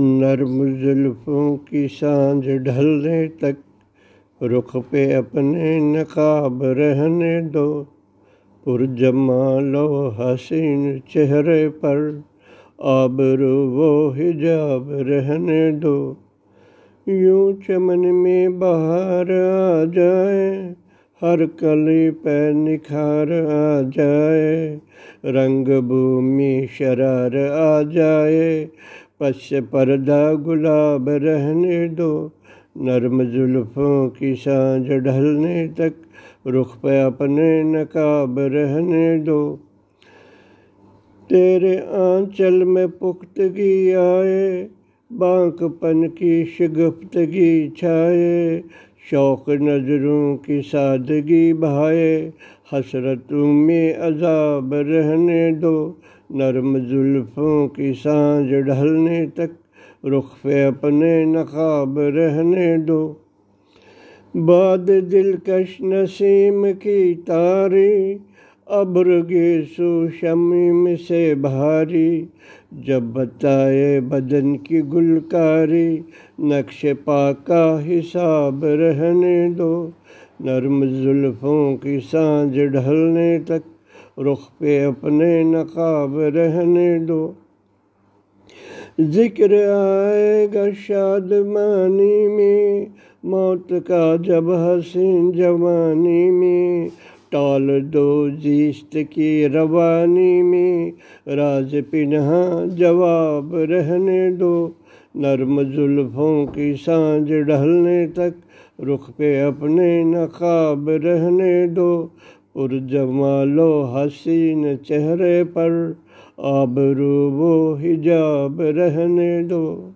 नरम जुल्फों की साँझ ढलने तक रुख पे अपने नकाब रहने दो। पुरजमा लो हसीन चेहरे पर आबरू वो हिजाब रहने दो। यूँ चमन में बाहर आ जाए, हर कली पे निखार आ जाए रंग भूमि शरार आ जाए पश पर्दा गुलाब रहने दो, नर्म जुल्फों की साँझ ढलने तक, रुख पे अपने नकाब रहने दो। तेरे आंचल में पुख्तगी आए बांकपन की शिगफ्तगी छाए शौक नज़रों की सादगी बहाए, हसरतों में अजाब रहने दो, नरम जुल्फों की साँझ ढलने तक रुख पे अपने नकाब रहने दो। बाद दिलकश नसीम की तारी अब्र गेसो शमीम से भारी, जब बताए बदन की गुलकारी, नक्श पाका हिसाब रहने दो, नर्म जुल्फों की साँझ ढलने तक, रुख पे अपने नकाब रहने दो। ज़िक्र आएगा शादमानी में, मौत का जब हसीन जवानी में टाल दो जीस्त की रवानी में। राज पिन्हा जवाब रहने दो। नरम जुल्फों की साँझ ढलने तक रुख पे अपने नकाब रहने दो। पुरजमालो हसीन चेहरे पर, आबरू वो हिजाब रहने दो।